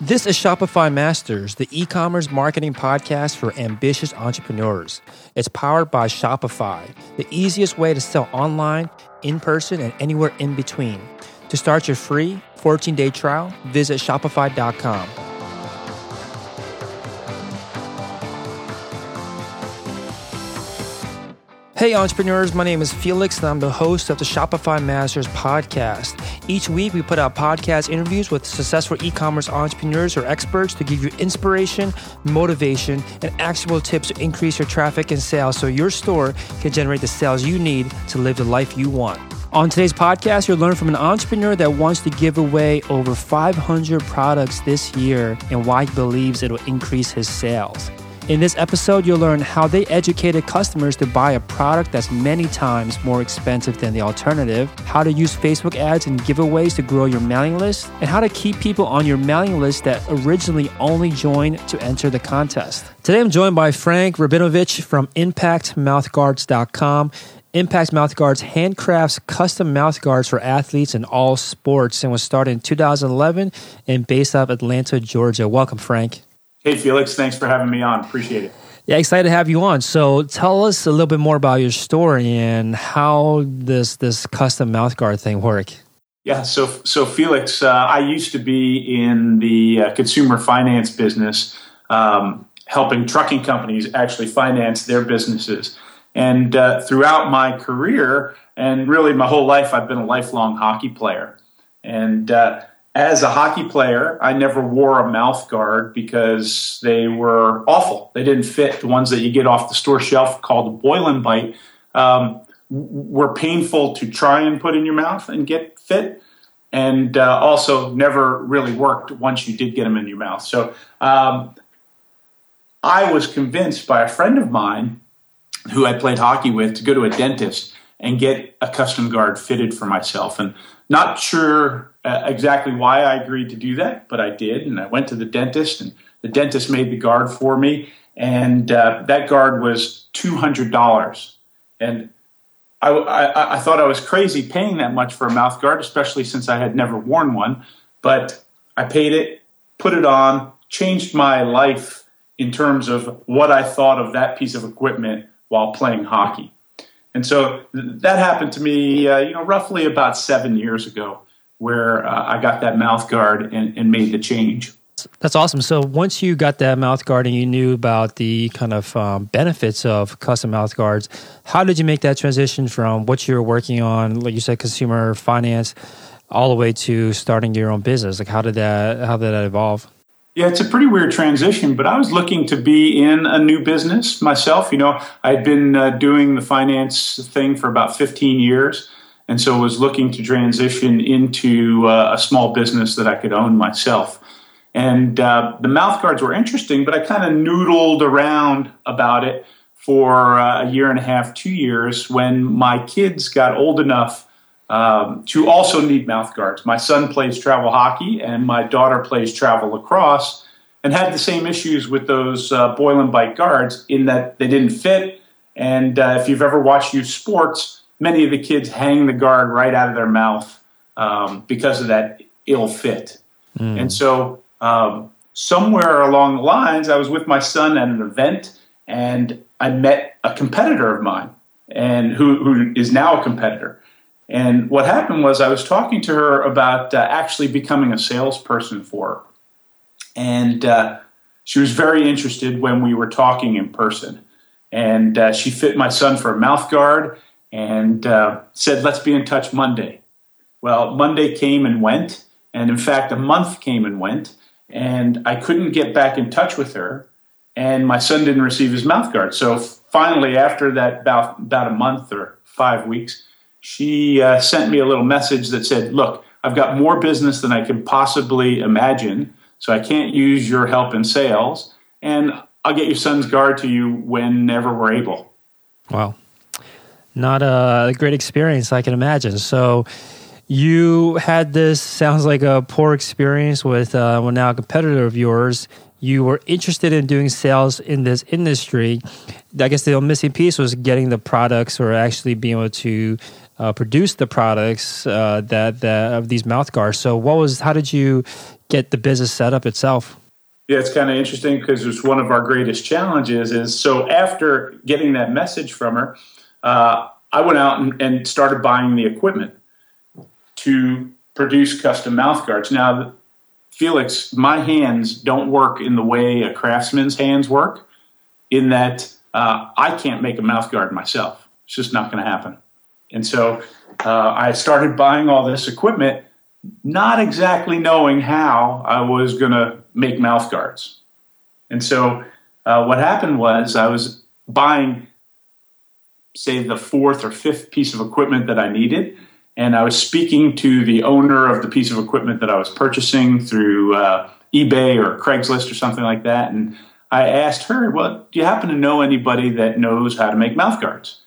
This is Shopify Masters, the e commerce marketing podcast for ambitious entrepreneurs. It's powered by Shopify, the easiest way to sell online, in person, and anywhere in between. To start your free 14 day trial, visit Shopify.com. Hey, entrepreneurs, my name is Felix, and I'm the host of the Shopify Masters podcast. Each week, we put out podcast interviews with successful e commerce entrepreneurs or experts to give you inspiration, motivation, and actionable tips to increase your traffic and sales so your store can generate the sales you need to live the life you want. On today's podcast, you'll learn from an entrepreneur that wants to give away over 500 products this year and why he believes it'll increase his sales. In this episode, you'll learn how they educated customers to buy a product that's many times more expensive than the alternative, how to use Facebook ads and giveaways to grow your mailing list, and how to keep people on your mailing list that originally only joined to enter the contest. Today, I'm joined by Frank Rabinovich from ImpactMouthguards.com. Impact Mouthguards handcrafts custom mouthguards for athletes in all sports and was started in 2011 and based out of Atlanta, Georgia. Welcome, Frank. Hey, Felix. Thanks for having me on. Appreciate it. Yeah, excited to have you on. So, tell us a little bit more about your story and how this this custom mouthguard thing work. Yeah, so so Felix, uh, I used to be in the uh, consumer finance business, um, helping trucking companies actually finance their businesses. And uh, throughout my career, and really my whole life, I've been a lifelong hockey player. And uh, as a hockey player, I never wore a mouth guard because they were awful. They didn't fit. The ones that you get off the store shelf called boil and bite um, were painful to try and put in your mouth and get fit, and uh, also never really worked once you did get them in your mouth. So um, I was convinced by a friend of mine who I played hockey with to go to a dentist and get a custom guard fitted for myself. And not sure uh, exactly why I agreed to do that, but I did. And I went to the dentist, and the dentist made the guard for me. And uh, that guard was $200. And I, I, I, thought I was crazy paying that much for a mouth guard, especially since I had never worn one. But I paid it, put it on, changed my life in terms of what I thought of that piece of equipment while playing hockey. And so that happened to me, uh, you know, roughly about seven years ago, where uh, I got that mouth guard and, and, made the change. That's awesome. So once you got that mouth guard and you knew about the kind of um, benefits of custom mouth guards, how did you make that transition from what you were working on, like you said, consumer finance, all the way to starting your own business? Like how did that how did that evolve? Yeah, it's a pretty weird transition, but I was looking to be in a new business myself. You know, I'd been uh, doing the finance thing for about 15 years, and so was looking to transition into uh, a small business that I could own myself. And uh, the mouth guards were interesting, but I kind of noodled around about it for uh, a year and a half, two years, when my kids got old enough um, to also need mouth guards. My son plays travel hockey, and my daughter plays travel lacrosse, and had the same issues with those uh, boil and bite guards in that they didn't fit. And uh, if you've ever watched youth sports, many of the kids hang the guard right out of their mouth um, because of that ill fit. Mm. And so, um, somewhere along the lines, I was with my son at an event, and I met a competitor of mine, and who, who is now a competitor. And what happened was I was talking to her about uh, actually becoming a salesperson for her. And uh, she was very interested when we were talking in person. And uh, she fit my son for a mouth guard and uh, said, let's be in touch Monday. Well, Monday came and went. And in fact, a month came and went. And I couldn't get back in touch with her. And my son didn't receive his mouth guard. So finally, after that, about, about a month or five weeks, she uh, sent me a little message that said, Look, I've got more business than I can possibly imagine, so I can't use your help in sales, and I'll get your son's guard to you whenever we're able. Wow. Not a great experience, I can imagine. So, you had this sounds like a poor experience with uh, well now a competitor of yours you were interested in doing sales in this industry i guess the missing piece was getting the products or actually being able to uh, produce the products uh, that, that of these mouth guards. So, what was how did you get the business set up itself? Yeah, it's kind of interesting because it's one of our greatest challenges. Is so after getting that message from her, uh, I went out and, and started buying the equipment to produce custom mouth guards. Now, Felix, my hands don't work in the way a craftsman's hands work, in that uh, I can't make a mouth guard myself. It's just not going to happen. And so uh, I started buying all this equipment, not exactly knowing how I was going to make mouth guards. And so uh, what happened was I was buying, say, the fourth or fifth piece of equipment that I needed and I was speaking to the owner of the piece of equipment that I was purchasing through uh, eBay or Craigslist or something like that. And I asked her, Well, do you happen to know anybody that knows how to make mouth guards?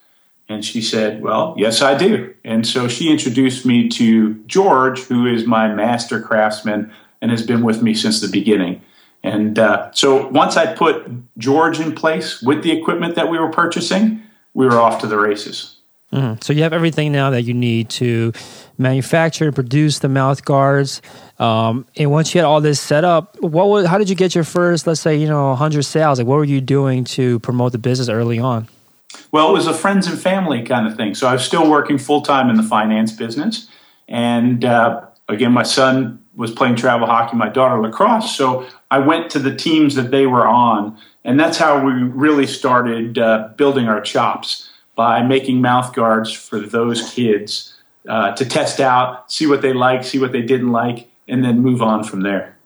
And she said, Well, yes, I do. And so she introduced me to George, who is my master craftsman and has been with me since the beginning. And uh, so once I put George in place with the equipment that we were purchasing, we were off to the races. Mm-hmm. So you have everything now that you need to manufacture and produce the mouth guards. Um, and once you had all this set up, what was, how did you get your first, let's say, you know, 100 sales? Like, what were you doing to promote the business early on? Well, it was a friends and family kind of thing. So I was still working full time in the finance business. And uh, again, my son was playing travel hockey, my daughter lacrosse. So I went to the teams that they were on. And that's how we really started uh, building our chops by making mouth guards for those kids uh, to test out, see what they like, see what they didn't like, and then move on from there.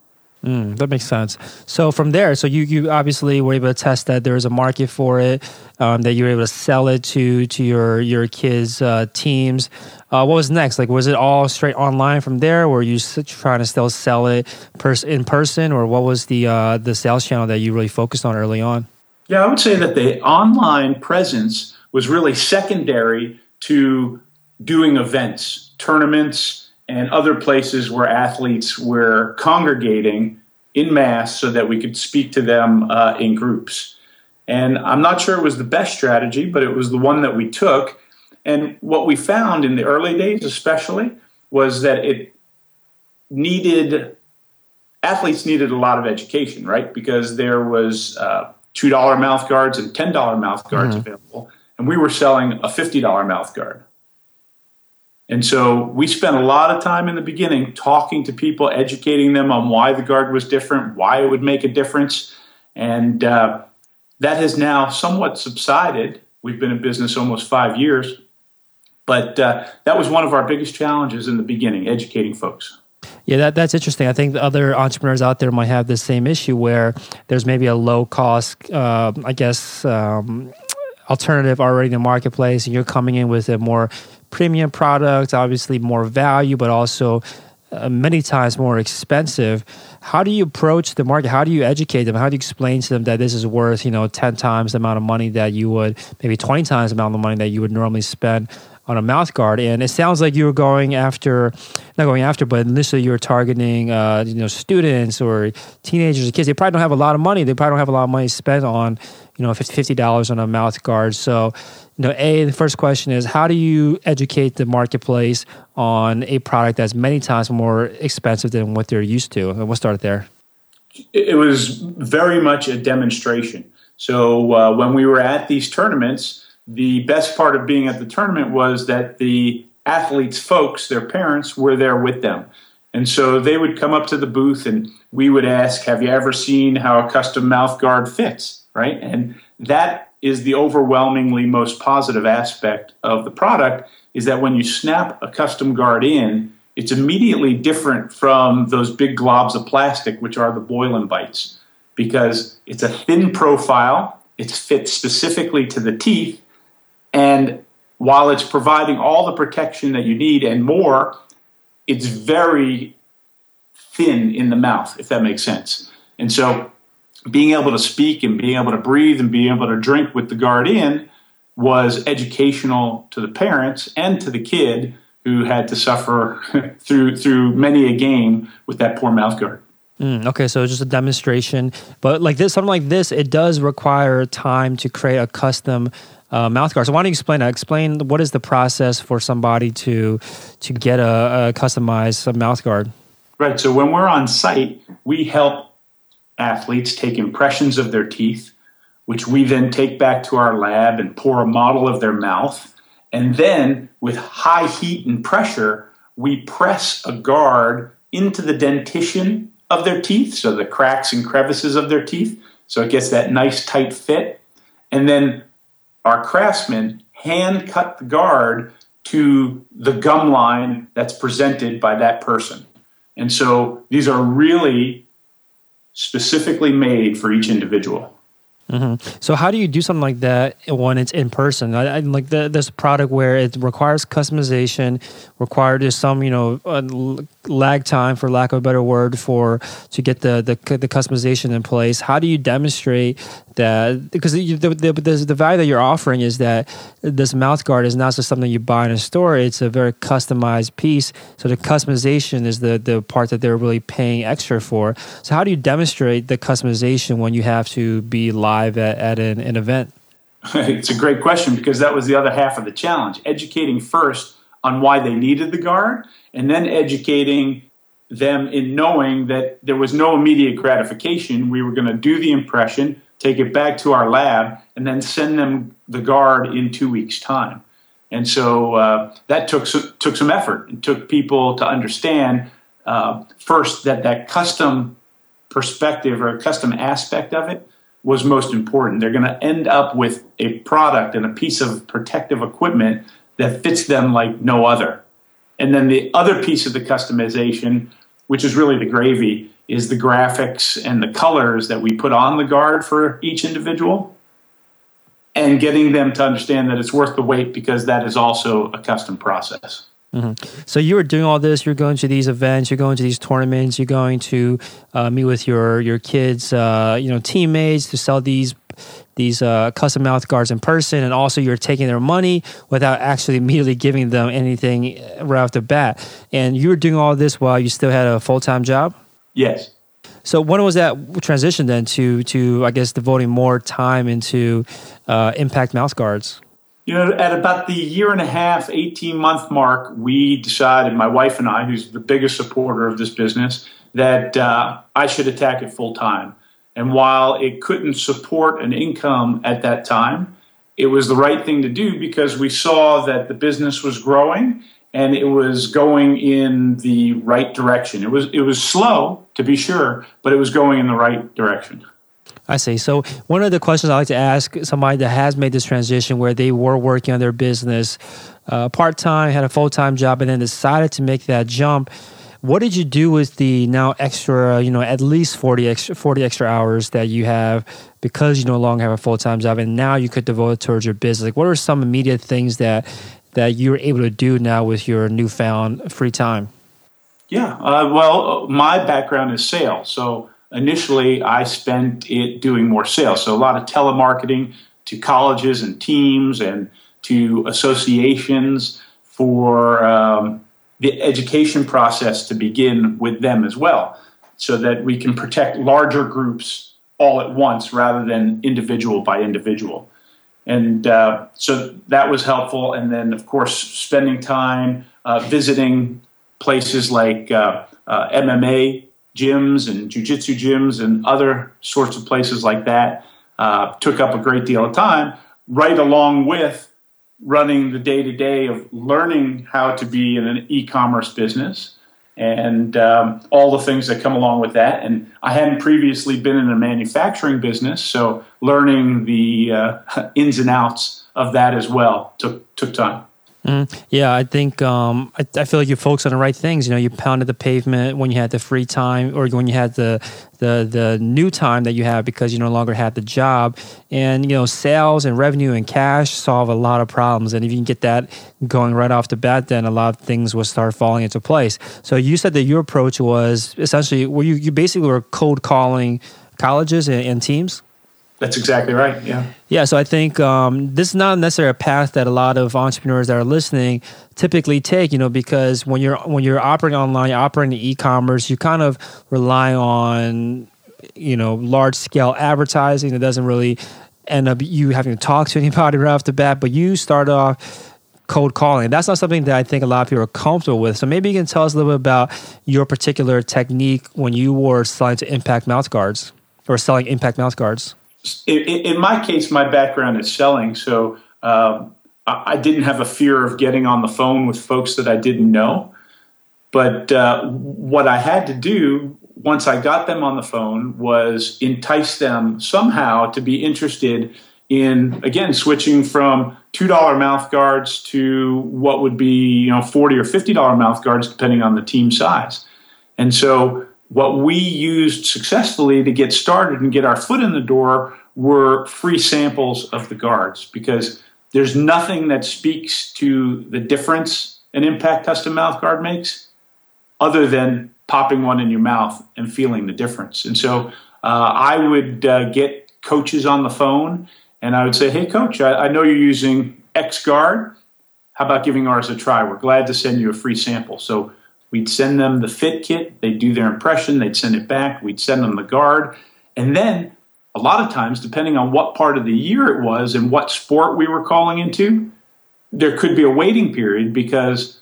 Mm, that makes sense. So from there, so you you obviously were able to test that there was a market for it, um, that you were able to sell it to to your your kids' uh, teams. Uh, what was next? Like, was it all straight online from there? Were you trying to still sell it pers- in person, or what was the uh, the sales channel that you really focused on early on? Yeah, I would say that the online presence was really secondary to doing events, tournaments, and other places where athletes were congregating in mass so that we could speak to them uh, in groups. And I'm not sure it was the best strategy, but it was the one that we took. And what we found in the early days, especially, was that it needed athletes needed a lot of education, right? Because there was uh, two dollar mouth guards and ten dollar mouth guards mm-hmm. available, and we were selling a $50 mouth guard. And so we spent a lot of time in the beginning talking to people, educating them on why the guard was different, why it would make a difference. And uh, that has now somewhat subsided. We've been in business almost five years. But uh, that was one of our biggest challenges in the beginning, educating folks. Yeah, that, that's interesting. I think other entrepreneurs out there might have the same issue where there's maybe a low cost, uh, I guess, um, alternative already in the marketplace and you're coming in with a more premium product, obviously more value, but also uh, many times more expensive. How do you approach the market? How do you educate them? How do you explain to them that this is worth, you know, 10 times the amount of money that you would, maybe 20 times the amount of money that you would normally spend on a mouth guard? And it sounds like you were going after, not going after, but initially you're targeting, uh, you know, students or teenagers or kids. They probably don't have a lot of money. They probably don't have a lot of money spent on, you know, fifty dollars on a mouth guard. So, you know, a the first question is how do you educate the marketplace on a product that's many times more expensive than what they're used to? And we'll start there. It was very much a demonstration. So uh, when we were at these tournaments, the best part of being at the tournament was that the athletes' folks, their parents, were there with them. And so they would come up to the booth and we would ask, Have you ever seen how a custom mouth guard fits? right? And that is the overwhelmingly most positive aspect of the product is that when you snap a custom guard in, it's immediately different from those big globs of plastic, which are the boil and bites, because it's a thin profile, it's fit specifically to the teeth, and while it's providing all the protection that you need and more, it's very thin in the mouth, if that makes sense. And so being able to speak and being able to breathe and being able to drink with the guard in was educational to the parents and to the kid who had to suffer through through many a game with that poor mouth guard. Mm, okay, so just a demonstration, but like this, something like this, it does require time to create a custom uh, mouth guard. So why don't you explain that? Explain what is the process for somebody to to get a, a customized mouth guard. Right. So when we're on site, we help athletes take impressions of their teeth, which we then take back to our lab and pour a model of their mouth, and then with high heat and pressure, we press a guard into the dentition of their teeth, so the cracks and crevices of their teeth, so it gets that nice tight fit. And then our craftsmen hand cut the guard to the gum line that's presented by that person. And so these are really specifically made for each individual. Mm-hmm. So how do you do something like that when it's in person? I, I like the, this product where it requires customization, requires some you know lag time, for lack of a better word, for to get the the, the customization in place. How do you demonstrate that? Because the, the, the, the value that you're offering is that this mouth guard is not just something you buy in a store; it's a very customized piece. So the customization is the the part that they're really paying extra for. So how do you demonstrate the customization when you have to be live? at, at an, an event? it's a great question because that was the other half of the challenge educating first on why they needed the guard and then educating them in knowing that there was no immediate gratification. We were going to do the impression, take it back to our lab, and then send them the guard in two weeks' time. And so uh, that took took some effort. and took people to understand uh, first that that custom perspective or custom aspect of it was most important. They're going to end up with a product and a piece of protective equipment that fits them like no other. And then the other piece of the customization, which is really the gravy, is the graphics and the colors that we put on the guard for each individual and getting them to understand that it's worth the wait because that is also a custom process. Mm-hmm. So you were doing all this. You're going to these events. You're going to these tournaments. You're going to uh, meet with your your kids, uh, you know, teammates to sell these these uh, custom mouth guards in person, and also you're taking their money without actually immediately giving them anything right off the bat. And you were doing all this while you still had a full time job. Yes. So when was that transition then to to I guess devoting more time into uh, impact mouth guards? You know, at about the year and a half, 18 month mark, we decided, my wife and I, who's the biggest supporter of this business, that uh, I should attack it full time. And while it couldn't support an income at that time, it was the right thing to do because we saw that the business was growing and it was going in the right direction. It was it was slow to be sure, but it was going in the right direction. I see. So one of the questions I like to ask somebody that has made this transition, where they were working on their business uh, part time, had a full time job, and then decided to make that jump. What did you do with the now extra, you know, at least 40 extra, 40 extra hours that you have because you no longer have a full time job, and now you could devote towards your business? Like, what are some immediate things that that you're able to do now with your newfound free time? Yeah, uh, well, my background is sales, so initially I spent it doing more sales. So a lot of telemarketing to colleges and teams and to associations for um, the education process to begin with them as well, so that we can protect larger groups all at once rather than individual by individual. And uh, so that was helpful. And then, of course, spending time uh, visiting places like uh, uh MMA gyms and jujitsu gyms and other sorts of places like that uh, took up a great deal of time, right along with running the day to day of learning how to be in an e commerce business and um, all the things that come along with that. And I hadn't previously been in a manufacturing business, so learning the uh, ins and outs of that as well took took time. Mm, yeah, I think um, I, I, feel like you focus on the right things. You know, you pounded the pavement when you had the free time, or when you had the the the new time that you have because you no longer had the job. And you know, sales and revenue and cash solve a lot of problems. And if you can get that going right off the bat, then a lot of things will start falling into place. So you said that your approach was essentially, were you you basically were cold calling colleges and, and teams? That's exactly right. Yeah. Yeah. So I think um, this is not necessarily a path that a lot of entrepreneurs that are listening typically take. You know, because when you're when you're operating online, you're operating e-commerce, you kind of rely on you know large scale advertising that doesn't really end up you having to talk to anybody right off the bat. But you start off cold calling. That's not something that I think a lot of people are comfortable with. So maybe you can tell us a little bit about your particular technique when you were selling to impact mouth guards or selling impact mouth guards. In, my case, my background is selling, so um, I didn't have a fear of getting on the phone with folks that I didn't know. But uh, what I had to do once I got them on the phone was entice them somehow to be interested in again switching from two dollar mouth guards to what would be you know forty or fifty dollar mouth guards depending on the team size. And so what we used successfully to get started and get our foot in the door were free samples of the guards because there's nothing that speaks to the difference an impact custom mouth guard makes other than popping one in your mouth and feeling the difference. And so uh, I would uh, get coaches on the phone and I would say, hey, coach, I, I know you're using X guard. How about giving ours a try? We're glad to send you a free sample. So we'd send them the fit kit, they'd do their impression, they'd send it back, we'd send them the guard. And then a lot of times, depending on what part of the year it was and what sport we were calling into, there could be a waiting period because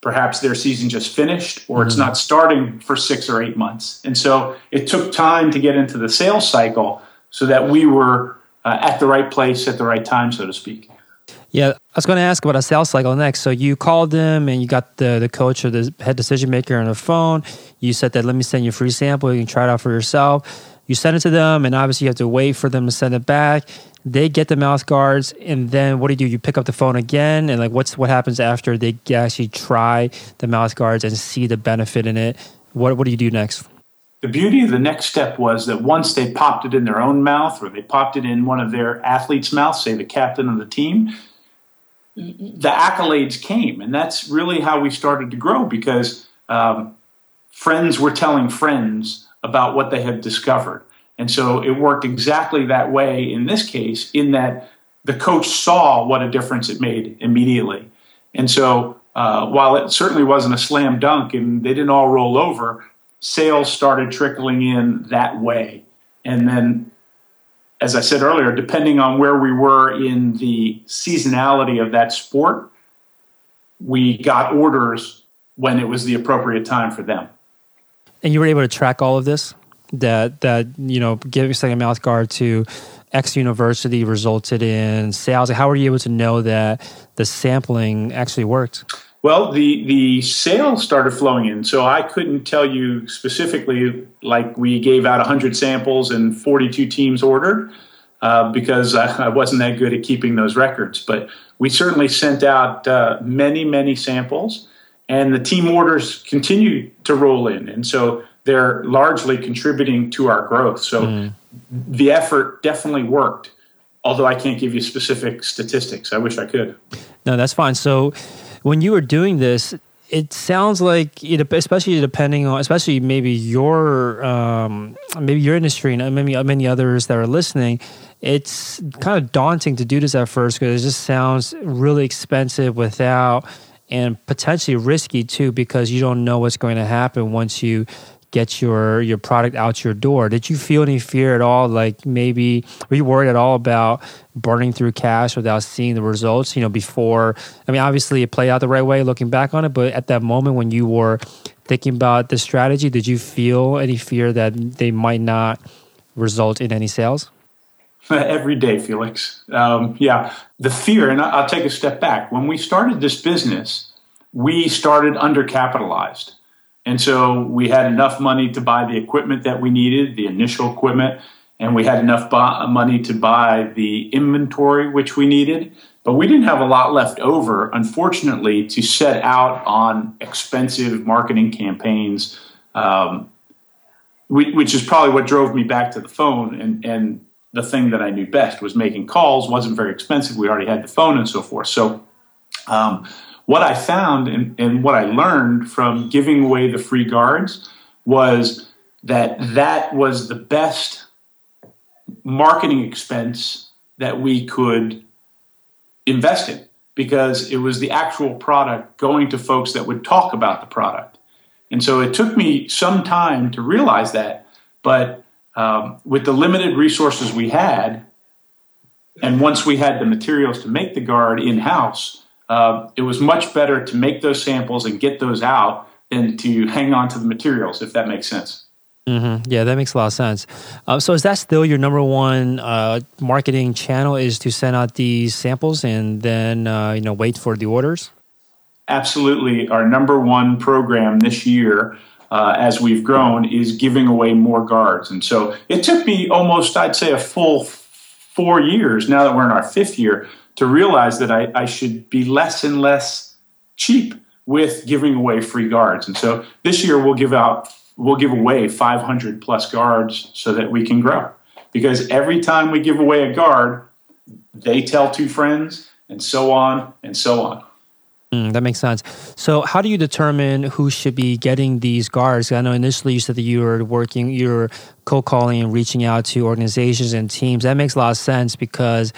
perhaps their season just finished or it's mm-hmm. not starting for six or eight months. And so it took time to get into the sales cycle so that we were uh, at the right place at the right time, so to speak. Yeah, I was going to ask about a sales cycle next. So you called them and you got the, the coach or the head decision maker on the phone. You said that let me send you a free sample. You can try it out for yourself. You send it to them, and obviously you have to wait for them to send it back. They get the mouth guards, and then what do you do? You pick up the phone again, and like what's what happens after they actually try the mouth guards and see the benefit in it? What what do you do next? the beauty of the next step was that once they popped it in their own mouth or they popped it in one of their athletes' mouths, say the captain of the team, the accolades came. And that's really how we started to grow because um, friends were telling friends about what they had discovered. And so it worked exactly that way in this case, in that the coach saw what a difference it made immediately. And so uh, while it certainly wasn't a slam dunk and they didn't all roll over, sales started trickling in that way. And then, as I said earlier, depending on where we were in the seasonality of that sport, we got orders when it was the appropriate time for them. And you were able to track all of this? That that you know, giving a mouth guard to X university resulted in sales. How were you able to know that the sampling actually worked? Well, the the sales started flowing in, so I couldn't tell you specifically. Like we gave out 100 samples and 42 teams ordered uh, because I, I, wasn't that good at keeping those records. But we certainly sent out uh, many many samples, and the team orders continue to roll in, and so they're largely contributing to our growth. So mm. the effort definitely worked. Although I can't give you specific statistics, I wish I could. No, that's fine. So when you were doing this, it sounds like it, especially depending on, especially maybe your, um, maybe your industry and maybe many others that are listening. It's kind of daunting to do this at first because it just sounds really expensive without and potentially risky too because you don't know what's going to happen once you get your your product out your door. Did you feel any fear at all? Like maybe were you worried at all about burning through cash without seeing the results? You know, before I mean, obviously it played out the right way looking back on it, but at that moment when you were thinking about the strategy, did you feel any fear that they might not result in any sales? Every day, Felix. Um, yeah, the fear, and I'll take a step back. When we started this business, we started undercapitalized and so we had enough money to buy the equipment that we needed, the initial equipment, and we had enough money to buy the inventory which we needed. But we didn't have a lot left over, unfortunately, to set out on expensive marketing campaigns, um, which is probably what drove me back to the phone. And, and the thing that I knew best was making calls, wasn't very expensive. We already had the phone and so forth. So, um, what I found and, and what I learned from giving away the free guards was that that was the best marketing expense that we could invest in because it was the actual product going to folks that would talk about the product. And so it took me some time to realize that. But um, with the limited resources we had, and once we had the materials to make the guard in house, uh, it was much better to make those samples and get those out than to hang on to the materials, if that makes sense. Mm-hmm. Yeah, that makes a lot of sense. Uh, so, is that still your number one uh, marketing channel? Is to send out these samples and then uh, you know wait for the orders? Absolutely, our number one program this year, uh, as we've grown, is giving away more guards. And so, it took me almost, I'd say, a full four years. Now that we're in our fifth year, to realize that I, I should be less and less cheap with giving away free guards. And so, this year we'll give out we'll give away 500 plus guards so that we can grow. Because every time we give away a guard, they tell two friends, and so on and so on. Mm, that makes sense. So, how do you determine who should be getting these guards? I know initially you said that you were working, you're cold calling and reaching out to organizations and teams. That makes a lot of sense because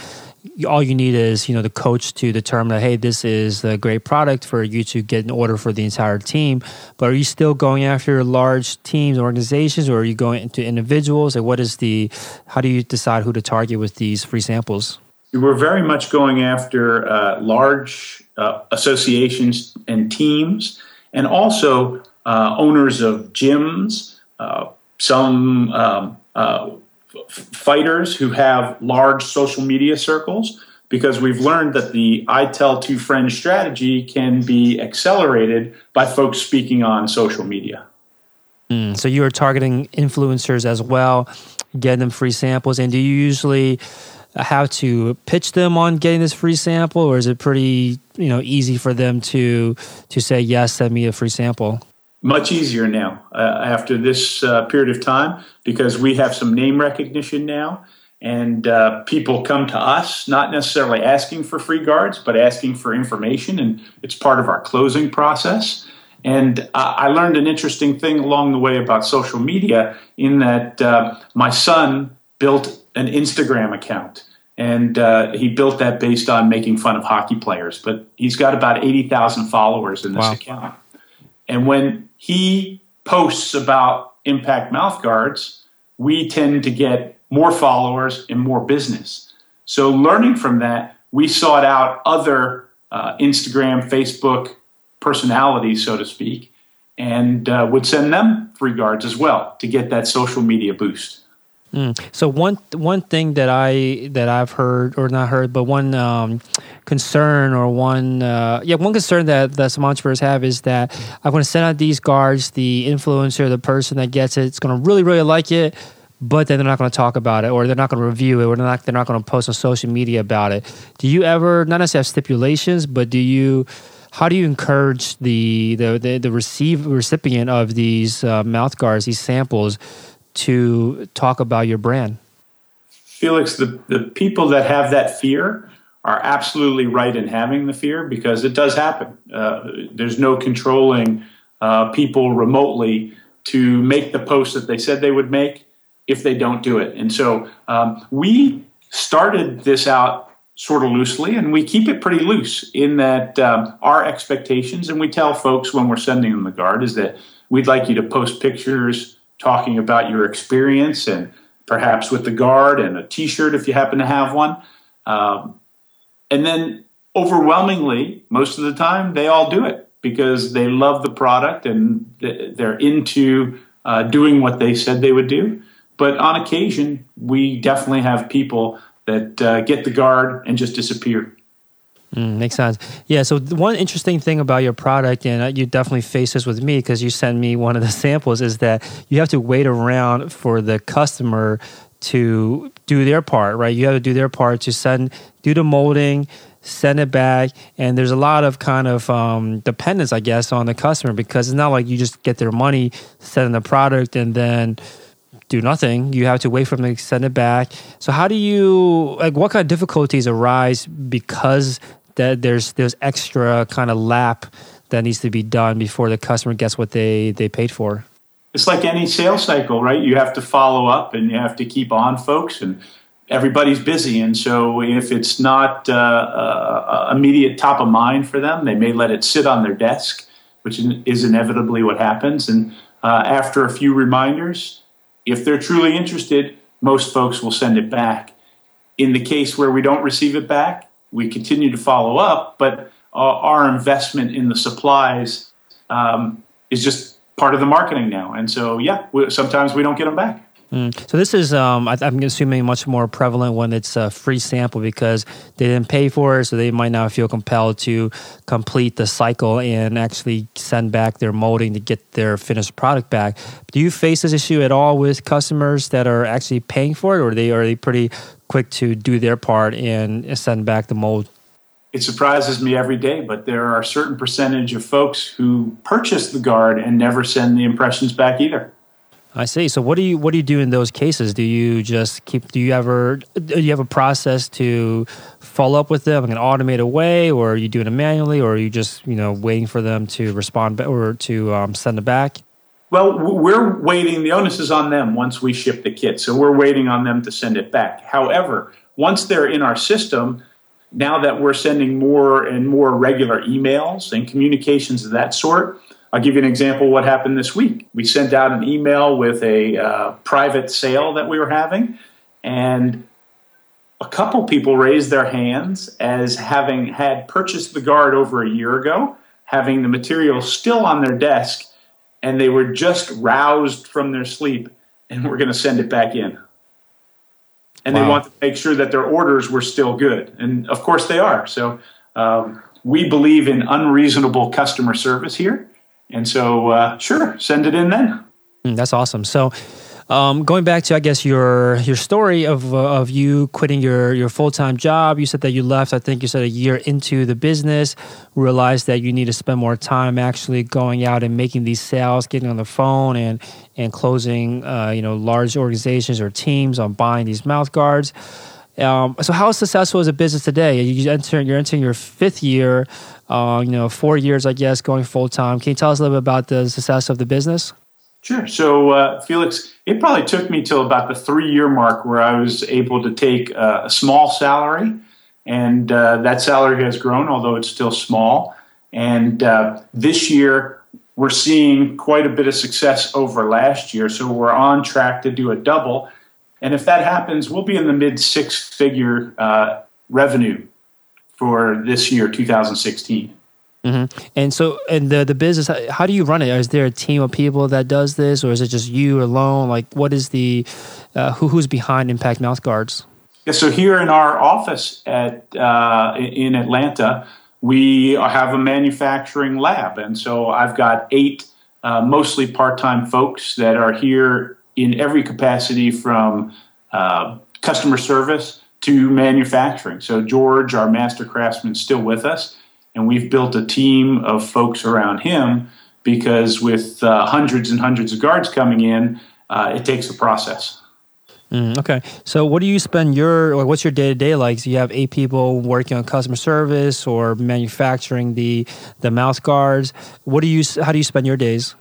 all you need is you know the coach to determine that hey this is a great product for you to get an order for the entire team. But are you still going after large teams organizations or are you going into individuals? And what is the how do you decide who to target with these free samples? We're very much going after uh, large uh, associations and teams and also uh, owners of gyms uh, some um, uh, fighters who have large social media circles because we've learned that the I tell two friends strategy can be accelerated by folks speaking on social media. Mm, so you are targeting influencers as well, getting them free samples. And do you usually have to pitch them on getting this free sample, or is it pretty you know easy for them to to say yes, send me a free sample? Much easier now uh, after this uh, period of time because we have some name recognition now and uh, people come to us not necessarily asking for free guards but asking for information and it's part of our closing process and i learned an interesting thing along the way about social media in that uh, my son built an instagram account and uh, he built that based on making fun of hockey players but he's got about 80000 followers in this wow. account and when he posts about impact mouth guards, we tend to get more followers and more business. So, learning from that, we sought out other uh, Instagram, Facebook personalities, so to speak, and uh, would send them free guards as well to get that social media boost. Mm. So one one thing that I that I've heard or not heard, but one um, concern or one uh, yeah one concern that that some entrepreneurs have is that I'm going to send out these guards, the influencer, the person that gets it, it's going to really really like it, but then they're not going to talk about it or they're not going to review it or they're not they're not going to post on social media about it. Do you ever not necessarily have stipulations, but do you? How do you encourage the the the, the receive recipient of these uh, mouth guards, these samples? To talk about your brand? Felix, the, the people that have that fear are absolutely right in having the fear because it does happen. Uh, there's no controlling uh, people remotely to make the post that they said they would make if they don't do it. And so um, we started this out sort of loosely, and we keep it pretty loose in that um, our expectations, and we tell folks when we're sending them the guard, is that we'd like you to post pictures talking about your experience and perhaps with the guard and a t-shirt if you happen to have one. Um, and then overwhelmingly most of the time they all do it because they love the product and they're into uh, doing what they said they would do. But on occasion we definitely have people that uh, get the guard and just disappear Mm, makes sense. Yeah. So one interesting thing about your product, and uh, you definitely face this with me because you sent me one of the samples, is that you have to wait around for the customer to do their part, right? You have to do their part to send, do the molding, send it back, and there's a lot of kind of um, dependence, I guess, on the customer because it's not like you just get their money, send the product, and then do nothing. You have to wait for them to send it back. So how do you like? What kind of difficulties arise because that there's there's extra kind of lap that needs to be done before the customer gets what they they paid for. it's like any sales cycle, right? You have to follow up and you have to keep on folks, and everybody's busy. And so, if it's not uh, uh, immediate top of mind for them, they may let it sit on their desk, which is inevitably what happens. And uh, after a few reminders, if they're truly interested, most folks will send it back. In the case where we don't receive it back, we continue to follow up, but uh, our investment in the supplies um, is just part of the marketing now. And so, yeah, we, sometimes we don't get them back. Mm. So this is, um, I, am assuming, much more prevalent when it's a free sample because they didn't pay for it, so they might not feel compelled to complete the cycle and actually send back their molding to get their finished product back. Do you face this issue at all with customers that are actually paying for it, or are they are they pretty quick to do their part and send back the mold? it surprises me every day, but there are a certain percentage of folks who purchase the guard and never send the impressions back either. I see. So what do you what do you do in those cases? Do you just keep? Do you ever do you have a process to follow up with them in an automated way, or are you doing it manually, or are you just you know waiting for them to respond or to um, send it back? Well, we're waiting. The onus is on them once we ship the kit, so we're waiting on them to send it back. However, once they're in our system, now that we're sending more and more regular emails and communications of that sort, I'll give you an example of what happened this week. We sent out an email with a uh, private sale that we were having, and a couple people raised their hands as having had purchased the guard over a year ago, having the material still on their desk, and they were just roused from their sleep, and we're going to send it back in and wow. they want to make sure that their orders were still good. And of course they are. So um, we believe in unreasonable customer service here. And so, uh, sure, send it in then. Mm, that's awesome. So, um, going back to, I guess your your story of uh, of you quitting your your full time job, you said that you left. I think you said a year into the business, realized that you need to spend more time actually going out and making these sales, getting on the phone, and and closing, uh, you know, large organizations or teams on buying these mouth guards. Um, so, how successful is a business today? You enter, you're entering your fifth year, uh, you know, four years, I guess, going full time. Can you tell us a little bit about the success of the business? Sure. So, uh, Felix, it probably took me till about the three year mark where I was able to take a, a small salary, and uh, that salary has grown, although it's still small. And uh, this year, we're seeing quite a bit of success over last year. So, we're on track to do a double. And if that happens, we'll be in the mid six figure uh, revenue for this year, 2016. Mm-hmm. And so, and the the business, how do you run it? Is there a team of people that does this, or is it just you alone? Like, what is the uh, who who's behind Impact Mouth Guards? Yeah, so here in our office at uh, in Atlanta, we have a manufacturing lab, and so I've got eight uh, mostly part time folks that are here in every capacity from uh, customer service to manufacturing. So George, our master craftsman, is still with us and we've built a team of folks around him because with uh, hundreds and hundreds of guards coming in, uh, it takes a process. Mm, okay, so what do you spend your what's your day to day like? So you have eight people working on customer service or manufacturing the the mouth guards. What do you? How do you spend your days?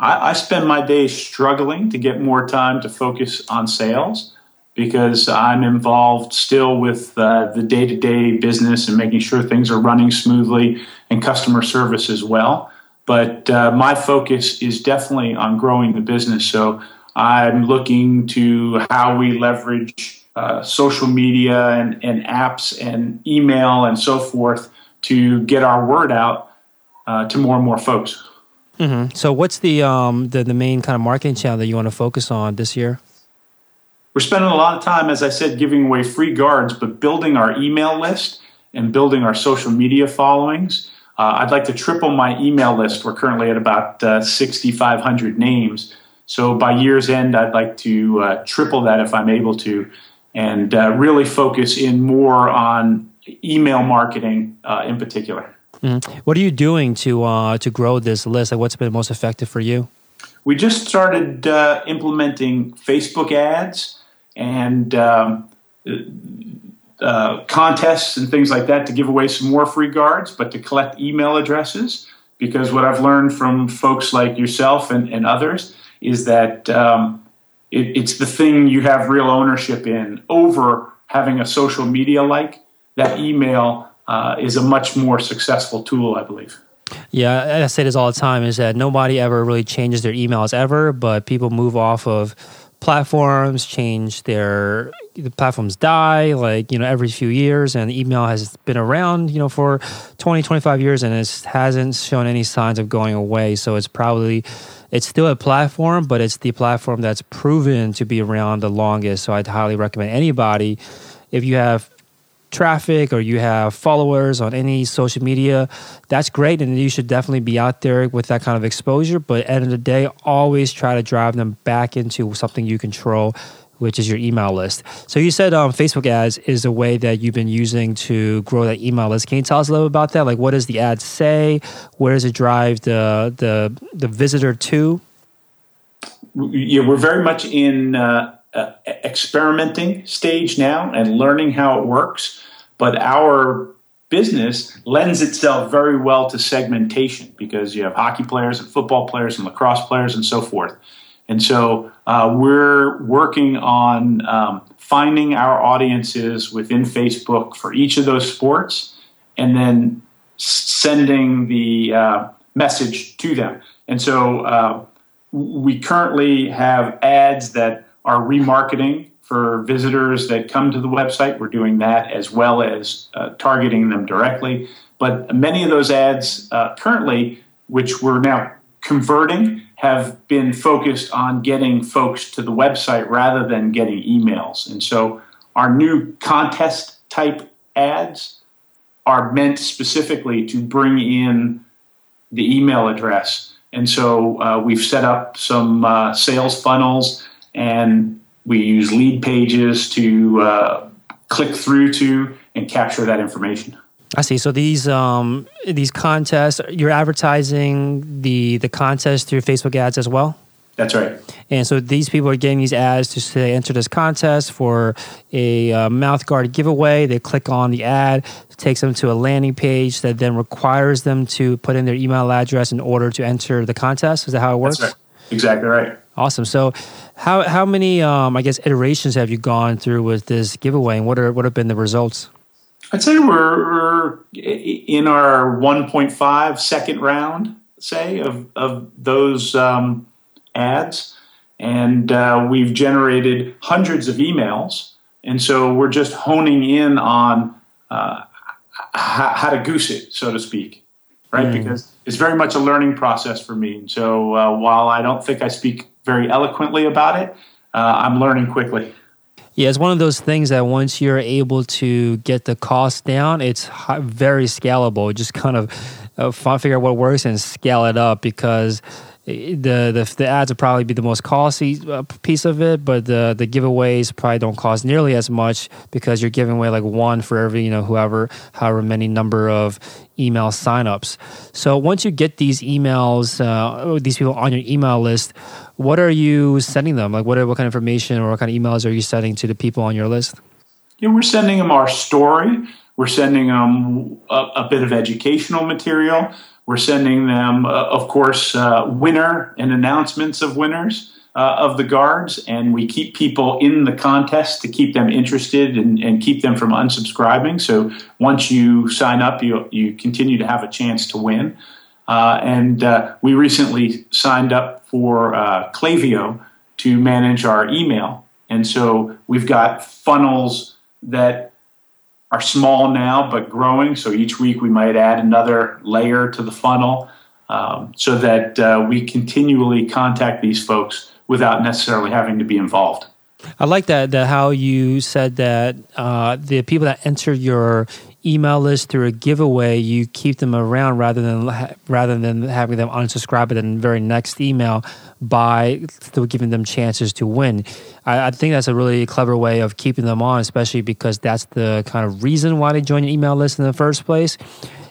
I, I spend my days struggling to get more time to focus on sales because I'm involved still with uh, the day to day business and making sure things are running smoothly and customer service as well. But uh, my focus is definitely on growing the business. So I'm looking to how we leverage uh, social media and, and, apps and email and so forth to get our word out uh, to more and more folks. Mm-hmm. So, what's the, um, the the main kind of marketing channel that you want to focus on this year? We're spending a lot of time, as I said, giving away free guards, but building our email list and building our social media followings. Uh, I'd like to triple my email list. We're currently at about uh, 6,500 names. So by year's end, I'd like to uh, triple that if I'm able to, and uh, really focus in more on email marketing uh, in particular. Mm-hmm. What are you doing to uh, to grow this list? Like, what's been most effective for you? We just started implementing Facebook ads and um, uh, contests and things like that to give away some more free guards, but to collect email addresses because what I've learned from folks like yourself and, and others is that um, it, it's the thing you have real ownership in over having a social media like that email uh, is a much more successful tool, I believe. Yeah, I say this all the time is that nobody ever really changes their emails ever, but people move off of platforms, change their the platforms die like, you know, every few years and email has been around, you know, for 20, 25 years and it hasn't shown any signs of going away. So it's probably it's still a platform, but it's the platform that's proven to be around the longest. So I'd highly recommend anybody if you have traffic or you have followers on any social media, that's great. And you should definitely be out there with that kind of exposure. But at the end of the day, always try to drive them back into something you control, which is your email list. So you said um, Facebook ads is a way that you've been using to grow that email list. Can you tell us a little about that? Like, what does the ad say? Where does it drive the the the visitor to? Yeah, we're very much in uh, uh, experimenting stage now and learning how it works. But our business lends itself very well to segmentation because you have hockey players and football players and lacrosse players and so forth. And so uh, we're working on um, finding our audiences within Facebook for each of those sports and then sending the uh, message to them. And so uh, we currently have ads that are remarketing for visitors that come to the website. We're doing that as well as uh, targeting them directly. But many of those ads uh, currently, which we're now converting, have been focused on getting folks to the website rather than getting emails. And so our new contest type ads are meant specifically to bring in the email address. And so uh, we've set up some uh, sales funnels and we use Leadpages to uh, click through to and capture that information. I see. So these um, these contests, you're advertising the the contest through Facebook ads as well. That's right. And so these people are getting these ads to say enter this contest for a uh, mouth guard giveaway. They click on the ad, takes them to a landing page that then requires them to put in their email address in order to enter the contest. Is that how it works? Right. Exactly right. Awesome. So, how how many um, I guess iterations have you gone through with this giveaway, and what are what have been the results? I'd say we're, we're in our 1.5 second round, say of of those um, ads, and uh, we've generated hundreds of emails, and so we're just honing in on uh, how, how to goose it, so to speak right? Mm. Because it's very much a learning process for me. And so uh, while I don't think I speak very eloquently about it, uh, I'm learning quickly. Yeah, it's one of those things that once you're able to get the cost down, it's very scalable. Just kind of uh, figure out what works and scale it up because the, the the ads would probably be the most costly uh, piece of it, but the the giveaways probably don't cost nearly as much because you're giving away like one for every you know whoever however many number of email signups. So once you get these emails, uh, these people on your email list, what are you sending them? Like what are, what kind of information or what kind of emails are you sending to the people on your list? Yeah, we're sending them our story. We're sending them a, a bit of educational material. We're sending them, uh, of course, uh, winner and announcements of winners uh, of the guards, and we keep people in the contest to keep them interested and, and, keep them from unsubscribing. So once you sign up, you you continue to have a chance to win. Uh, and uh, we recently signed up for uh, Klaviyo to manage our email, and so we've got funnels that are small now but growing. So each week we might add another layer to the funnel um, so that uh, we continually contact these folks without necessarily having to be involved. I like that, that how you said that uh, the people that enter your email list through a giveaway, you keep them around rather than rather than having them unsubscribe in the very next email by still giving them chances to win. I, I, think that's a really clever way of keeping them on, especially because that's the kind of reason why they join your email list in the first place.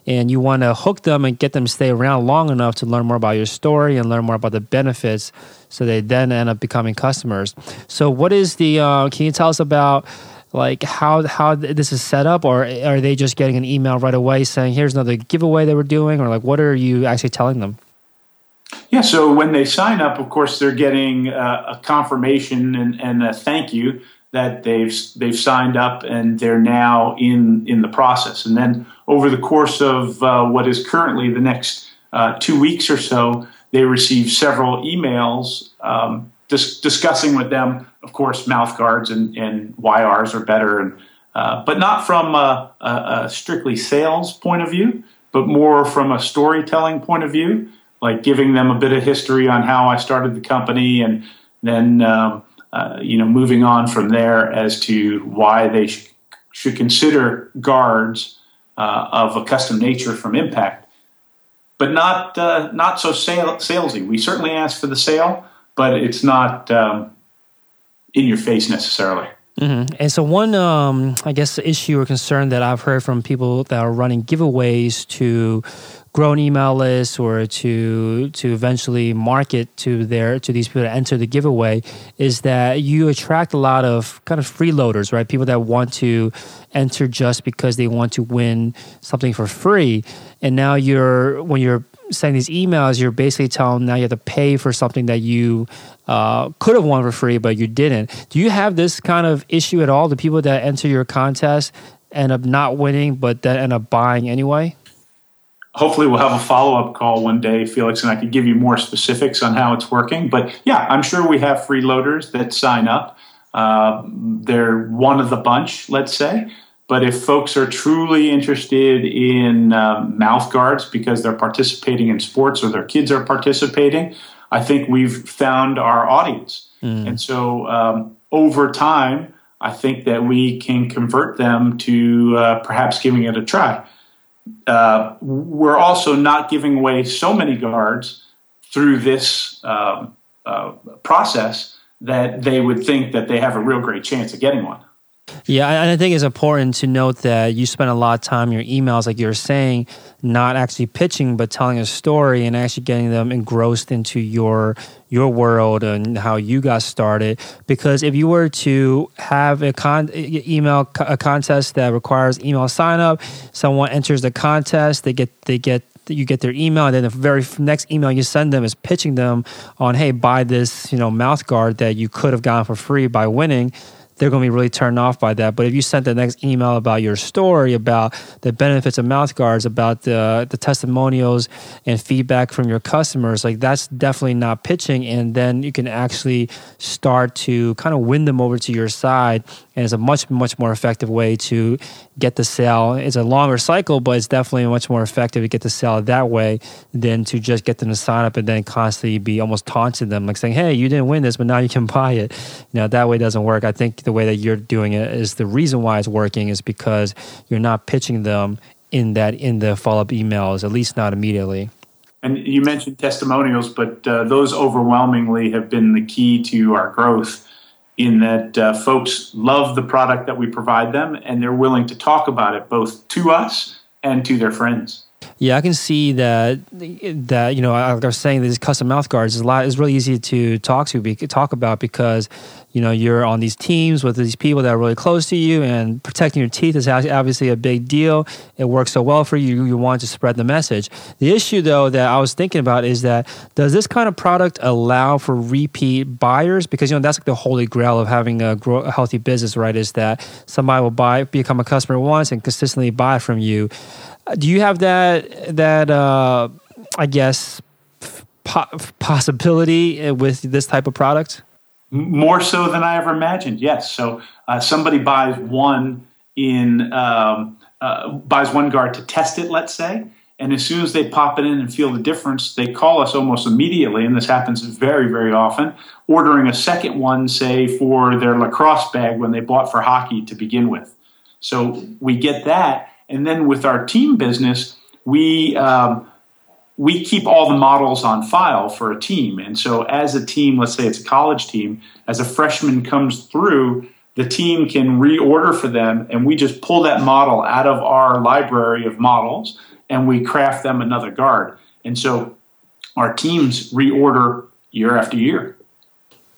And you want to hook them and get them to stay around long enough to learn more about your story and learn more about the benefits so they then end up becoming customers. So, what is the, uh, can you tell us about like how how this is set up, or are they just getting an email right away saying, "Here's another giveaway that we're doing," or like what are you actually telling them? Yeah, so when they sign up, of course, they're getting uh, a confirmation and, and a thank you that they've they've signed up and they're now in in the process. And then over the course of uh, what is currently the next uh, two weeks or so, they receive several emails um, dis- discussing with them, of course, mouth guards and, and why ours are better, and uh, but not from a, a, a strictly sales point of view, but more from a storytelling point of view like giving them a bit of history on how I started the company, and then um, uh, you know moving on from there as to why they sh- should consider guards uh, of a custom nature from Impact, but not uh, not so sale- salesy. We certainly ask for the sale, but it's not um, in your face necessarily. Mm-hmm. And so, one, um, I guess, issue or concern that I've heard from people that are running giveaways to grow an email list or to to eventually market to their to these people to enter the giveaway is that you attract a lot of kind of freeloaders, right? People that want to enter just because they want to win something for free. And now you're when you're sending these emails, you're basically telling them now you have to pay for something that you uh, could have won for free, but you didn't. Do you have this kind of issue at all? The people that enter your contest end up not winning, but then end up buying anyway? hopefully we'll have a follow-up call one day felix and i could give you more specifics on how it's working but yeah i'm sure we have freeloaders that sign up uh, they're one of the bunch let's say but if folks are truly interested in um, mouth guards because they're participating in sports or their kids are participating i think we've found our audience mm. and so um, over time i think that we can convert them to uh, perhaps giving it a try uh, we're also not giving away so many guards through this um, uh, process that they would think that they have a real great chance of getting one. Yeah, and I think it's important to note that you spend a lot of time in your emails, like you're saying, not actually pitching, but telling a story and actually getting them engrossed into your your world and how you got started. Because if you were to have a con email a contest that requires email sign up, someone enters the contest, they get they get you get their email and then the very next email you send them is pitching them on hey buy this you know mouth guard that you could have gotten for free by winning they're going to be really turned off by that. But if you sent the next email about your story, about the benefits of mouth guards, about the the testimonials and feedback from your customers, like that's definitely not pitching. And then you can actually start to kind of win them over to your side. And it's a much, much more effective way to get the sale. It's a longer cycle, but it's definitely much more effective to get the sale that way than to just get them to sign up and then constantly be almost taunting them, like saying, hey, you didn't win this, but now you can buy it. You know, that way doesn't work. I think the way that you're doing it is the reason why it's working is because you're not pitching them in that in the follow up emails, at least not immediately. And you mentioned testimonials, but uh, those overwhelmingly have been the key to our growth. In that uh, folks love the product that we provide them, and they're willing to talk about it both to us and to their friends. Yeah, I can see that. That you know, like I was saying, these custom mouth guards is a lot. is really easy to talk to, be, talk about because you know you're on these teams with these people that are really close to you, and protecting your teeth is obviously a big deal. It works so well for you. You want to spread the message. The issue, though, that I was thinking about is that does this kind of product allow for repeat buyers? Because you know that's like the holy grail of having a, grow, a healthy business, right? Is that somebody will buy, become a customer once, and consistently buy from you do you have that that uh, I guess po- possibility with this type of product? More so than I ever imagined. Yes. So uh, somebody buys one in um, uh, buys one guard to test it, let's say, and as soon as they pop it in and feel the difference, they call us almost immediately, and this happens very, very often, ordering a second one, say, for their lacrosse bag when they bought for hockey to begin with. So we get that, and then with our team business, we um, we keep all the models on file for a team. And so as a team, let's say it's a college team, as a freshman comes through, the team can reorder for them, and we just pull that model out of our library of models and we craft them another guard. And so our teams reorder year after year.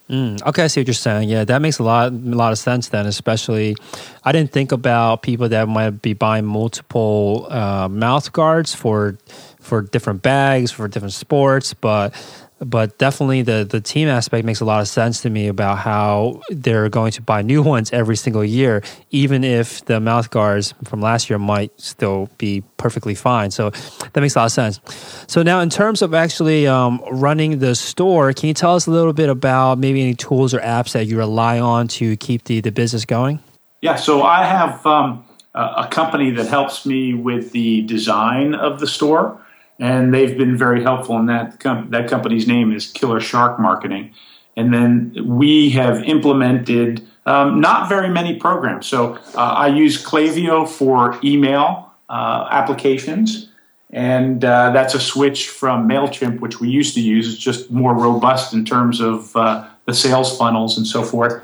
Mm, okay, I see what you're saying. Yeah, that makes a lot a lot of sense. Then, especially, I didn't think about people that might be buying multiple uh, mouth guards for for different bags for different sports, but but definitely the the team aspect makes a lot of sense to me about how they're going to buy new ones every single year, even if the mouth guards from last year might still be perfectly fine. So that makes a lot of sense. So now, in terms of actually um, running the store, can you tell us a little bit about maybe any tools or apps that you rely on to keep the the business going? Yeah, so I have um, a company that helps me with the design of the store and they've been very helpful in that. Com- that company's name is Killer Shark Marketing, and then we have implemented um, not very many programs. So uh, I use Klaviyo for email uh, applications, and uh, that's a switch from Mailchimp, which we used to use. It's just more robust in terms of uh, the sales funnels and so forth.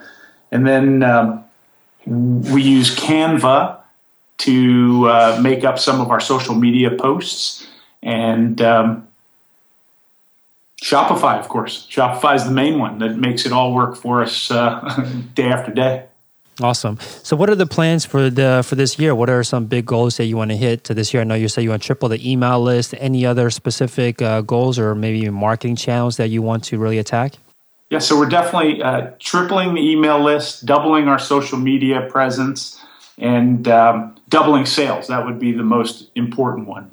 And then um, we use Canva to uh, make up some of our social media posts and um, Shopify, of course. Shopify is the main one that makes it all work for us uh, day after day. Awesome. So, what are the plans for the for this year? What are some big goals that you want to hit to this year? I know you said you want to triple the email list. Any other specific uh, goals or maybe even marketing channels that you want to really attack? Yeah, so we're definitely uh, tripling the email list, doubling our social media presence, and um, doubling sales. That would be the most important one.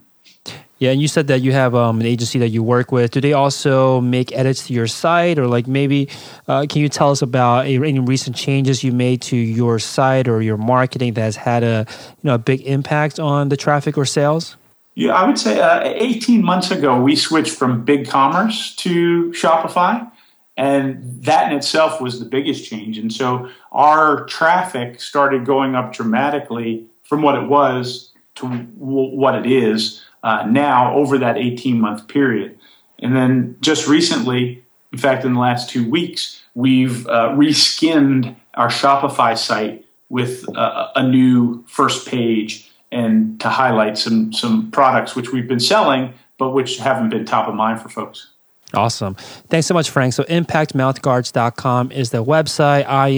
Yeah, and you said that you have um, an agency that you work with. Do they also make edits to your site, or like maybe uh, can you tell us about any recent changes you made to your site or your marketing that has had a you know a big impact on the traffic or sales? Yeah, I would say uh, 18 months ago we switched from BigCommerce to Shopify, and that in itself was the biggest change. And so our traffic started going up dramatically from what it was to w- what it is uh, now over that 18 month period. And then just recently, in fact, in the last two weeks, we've uh, reskinned our Shopify site with uh, a new first page and to highlight some some products which we've been selling but which haven't been top of mind for folks. Awesome. Thanks so much, Frank. So, impactmouthguards.com is the website. I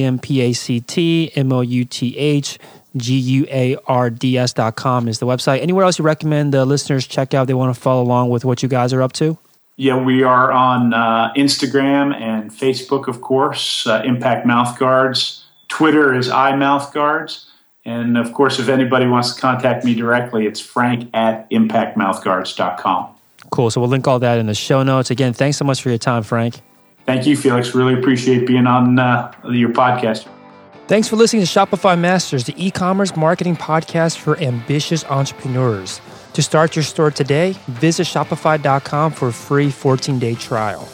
M P A C T M O U T H G U A R D S dot com is the website. Anywhere else you recommend the listeners check out? They want to follow along with what you guys are up to? Yeah, we are on uh, Instagram and Facebook, of course, uh, Impact Mouth Guards. Twitter is iMouthGuards. And of course, if anybody wants to contact me directly, it's frank at impactmouthguards.com. Cool. So we'll link all that in the show notes. Again, thanks so much for your time, Frank. Thank you, Felix. Really appreciate being on uh, your podcast. Thanks for listening to Shopify Masters, the e commerce marketing podcast for ambitious entrepreneurs. To start your store today, visit Shopify.com for a free 14 day trial.